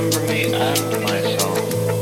remember me and my song.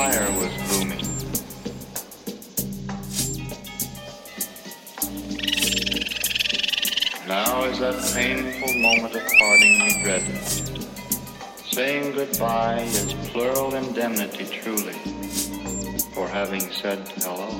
Higher was looming. Now is that painful moment of parting we dreaded. Saying goodbye is plural indemnity truly for having said hello.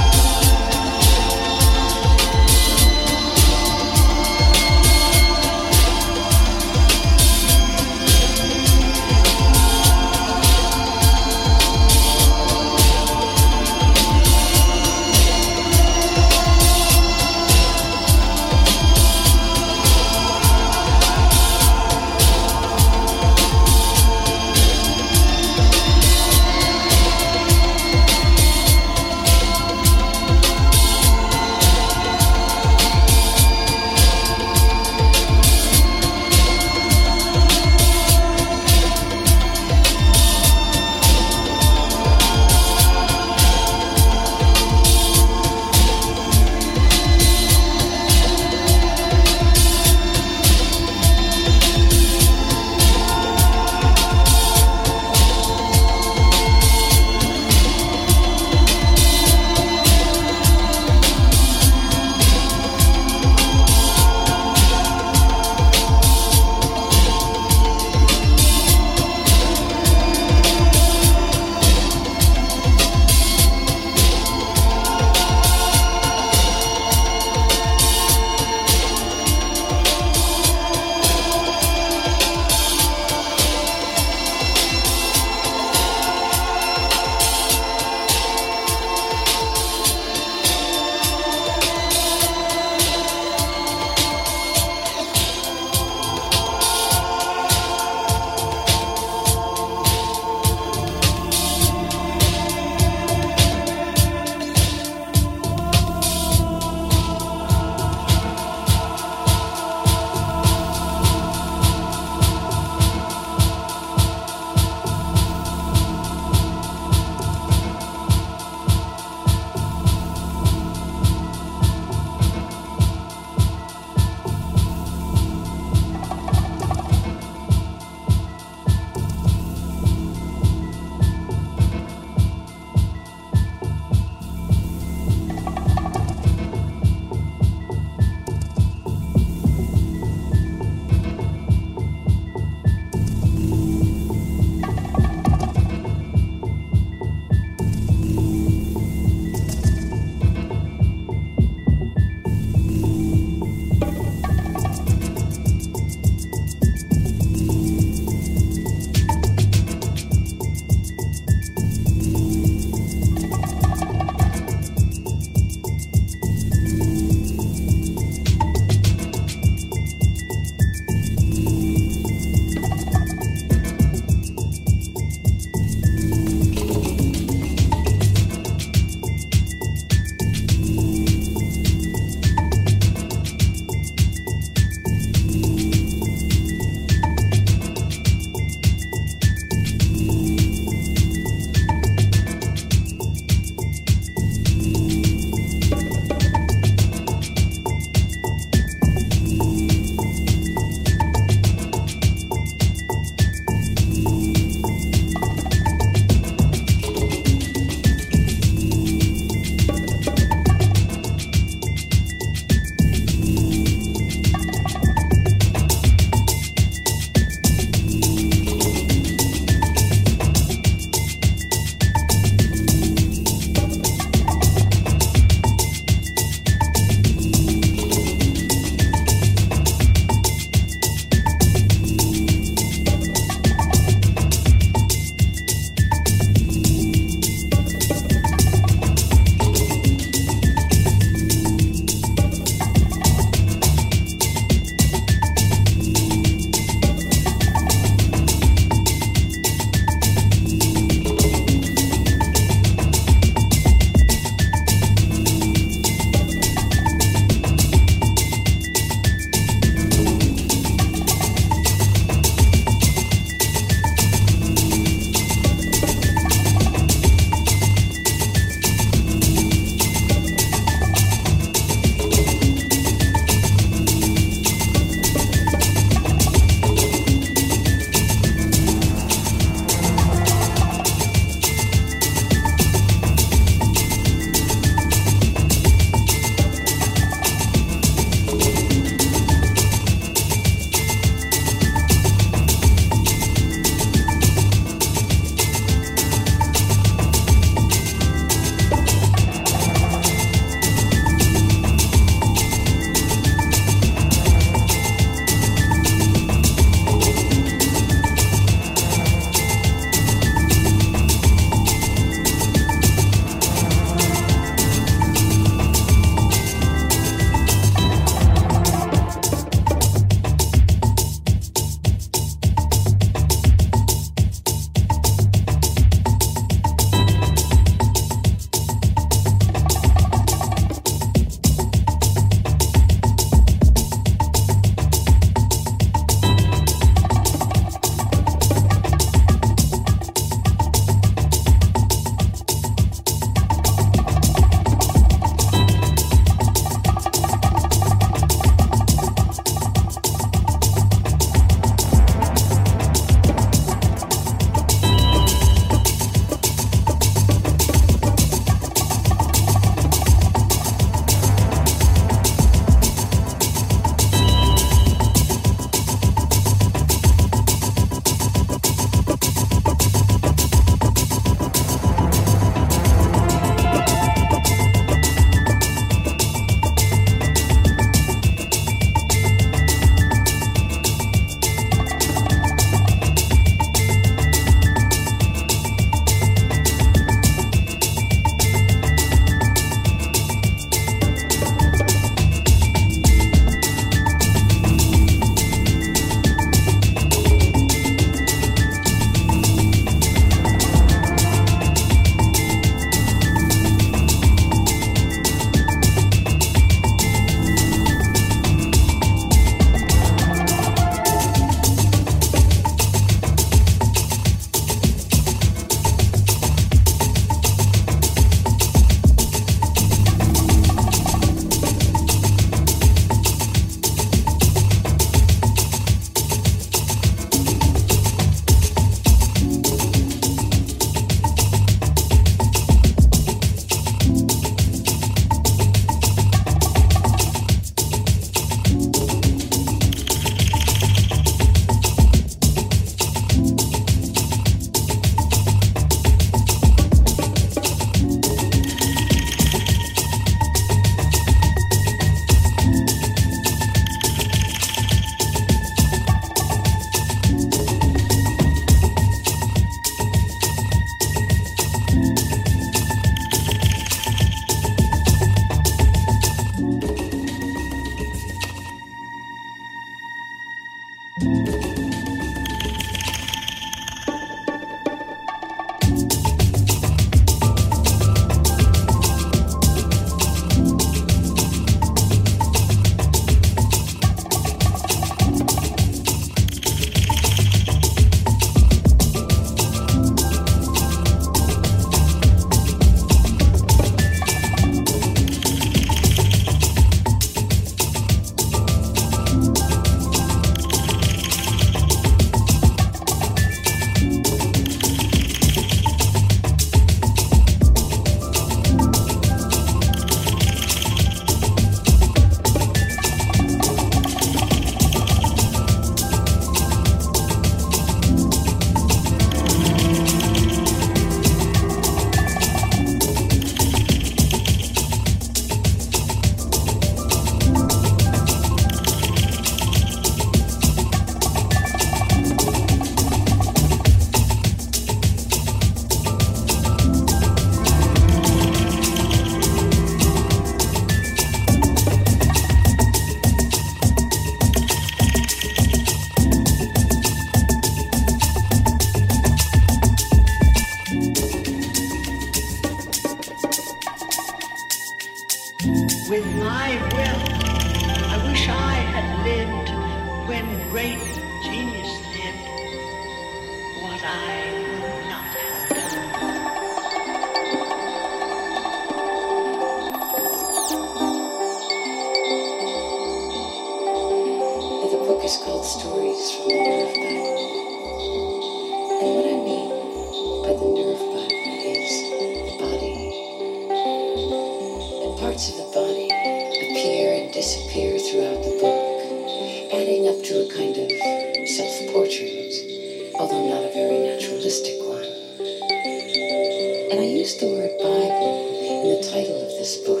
used the word Bible in the title of this book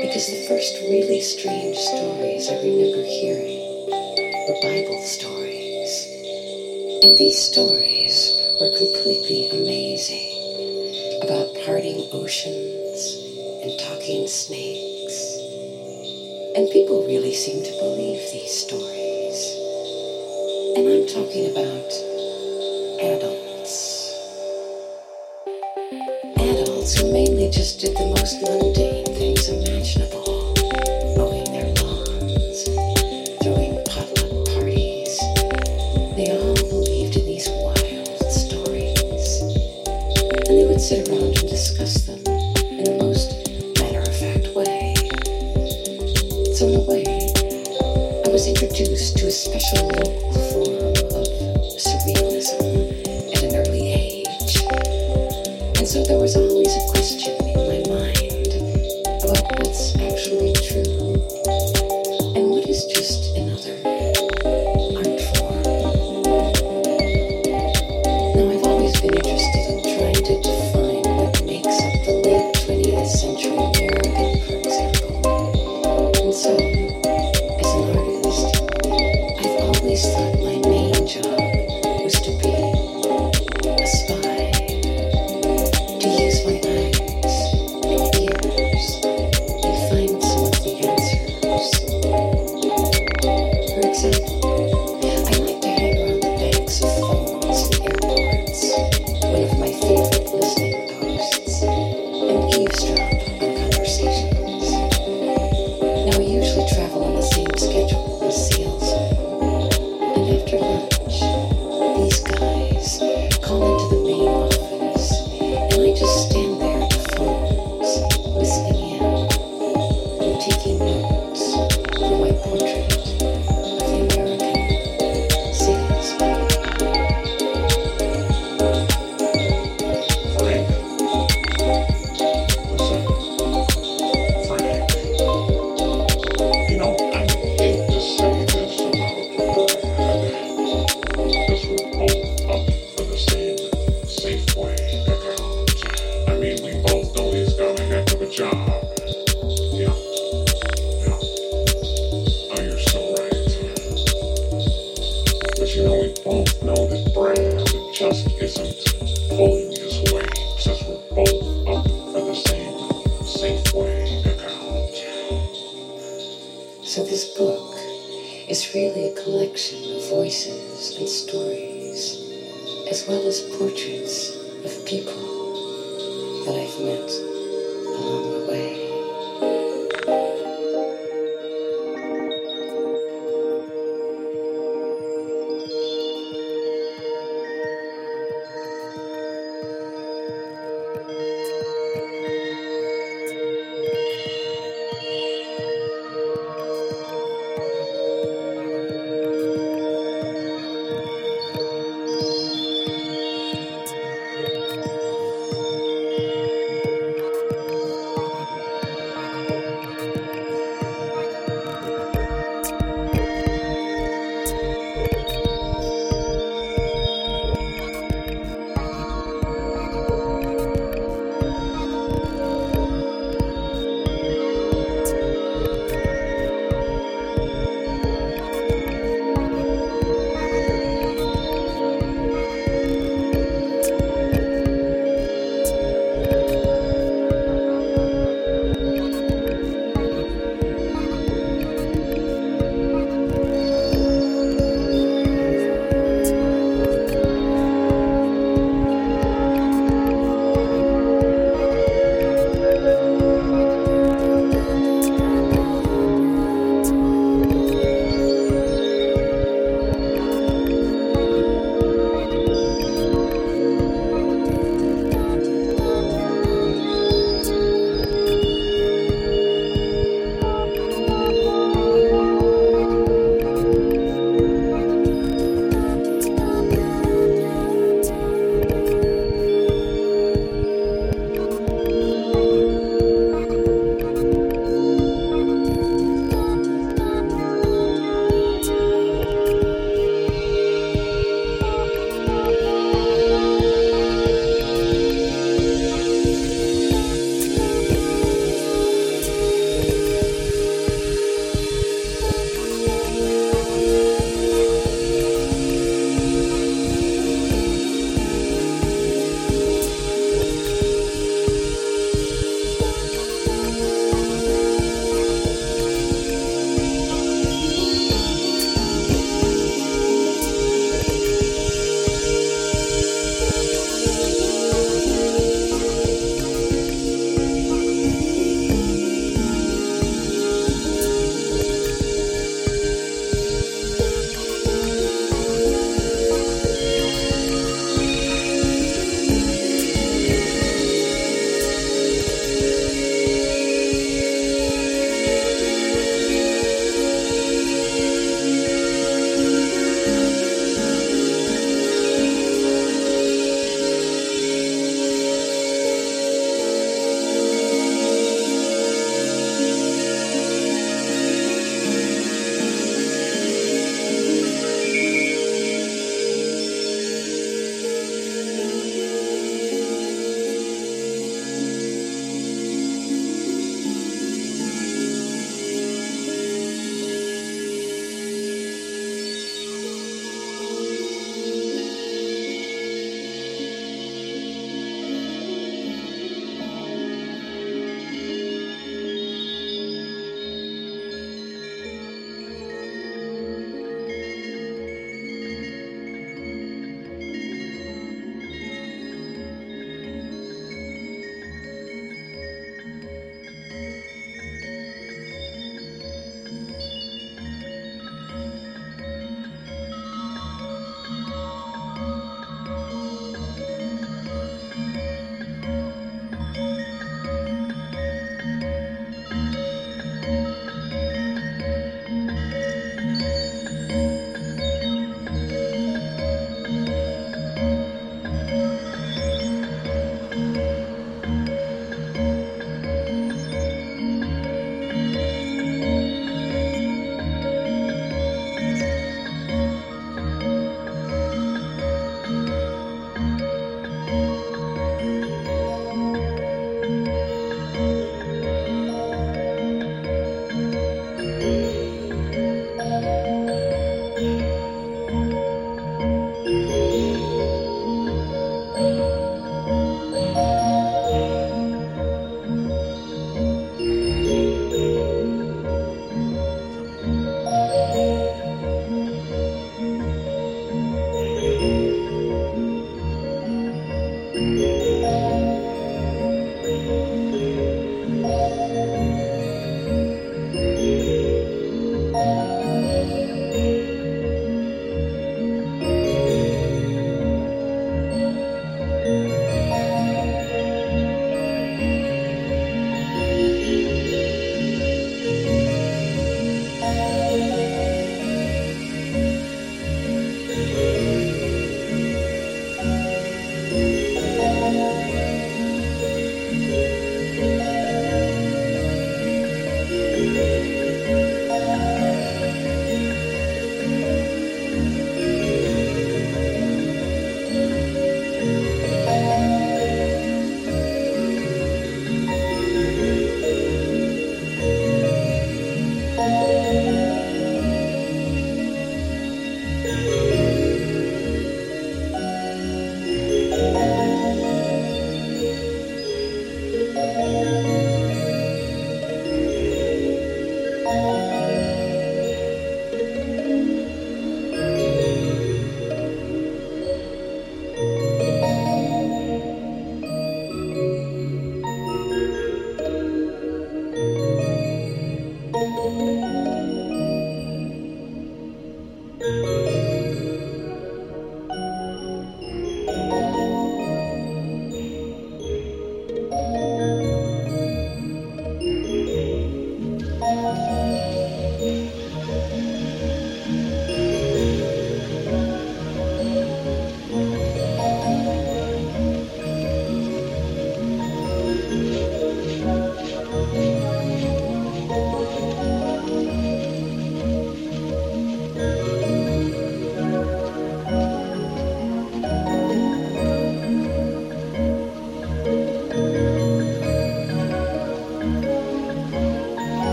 because the first really strange stories I remember hearing were Bible stories. And these stories were completely amazing about parting oceans and talking snakes. And people really seem to believe these stories. And I'm talking about adults. did the most mundane.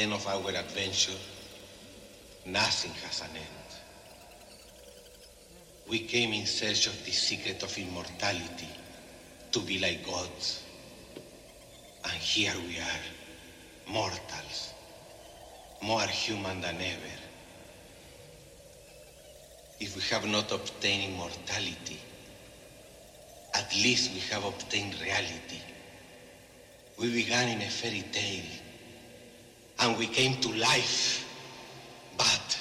Our adventure, nothing has an end. We came in search of the secret of immortality, to be like gods. And here we are, mortals, more human than ever. If we have not obtained immortality, at least we have obtained reality. We began in a fairy tale came to life. But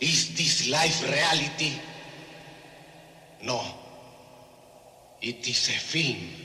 is this life reality? No. It is a film.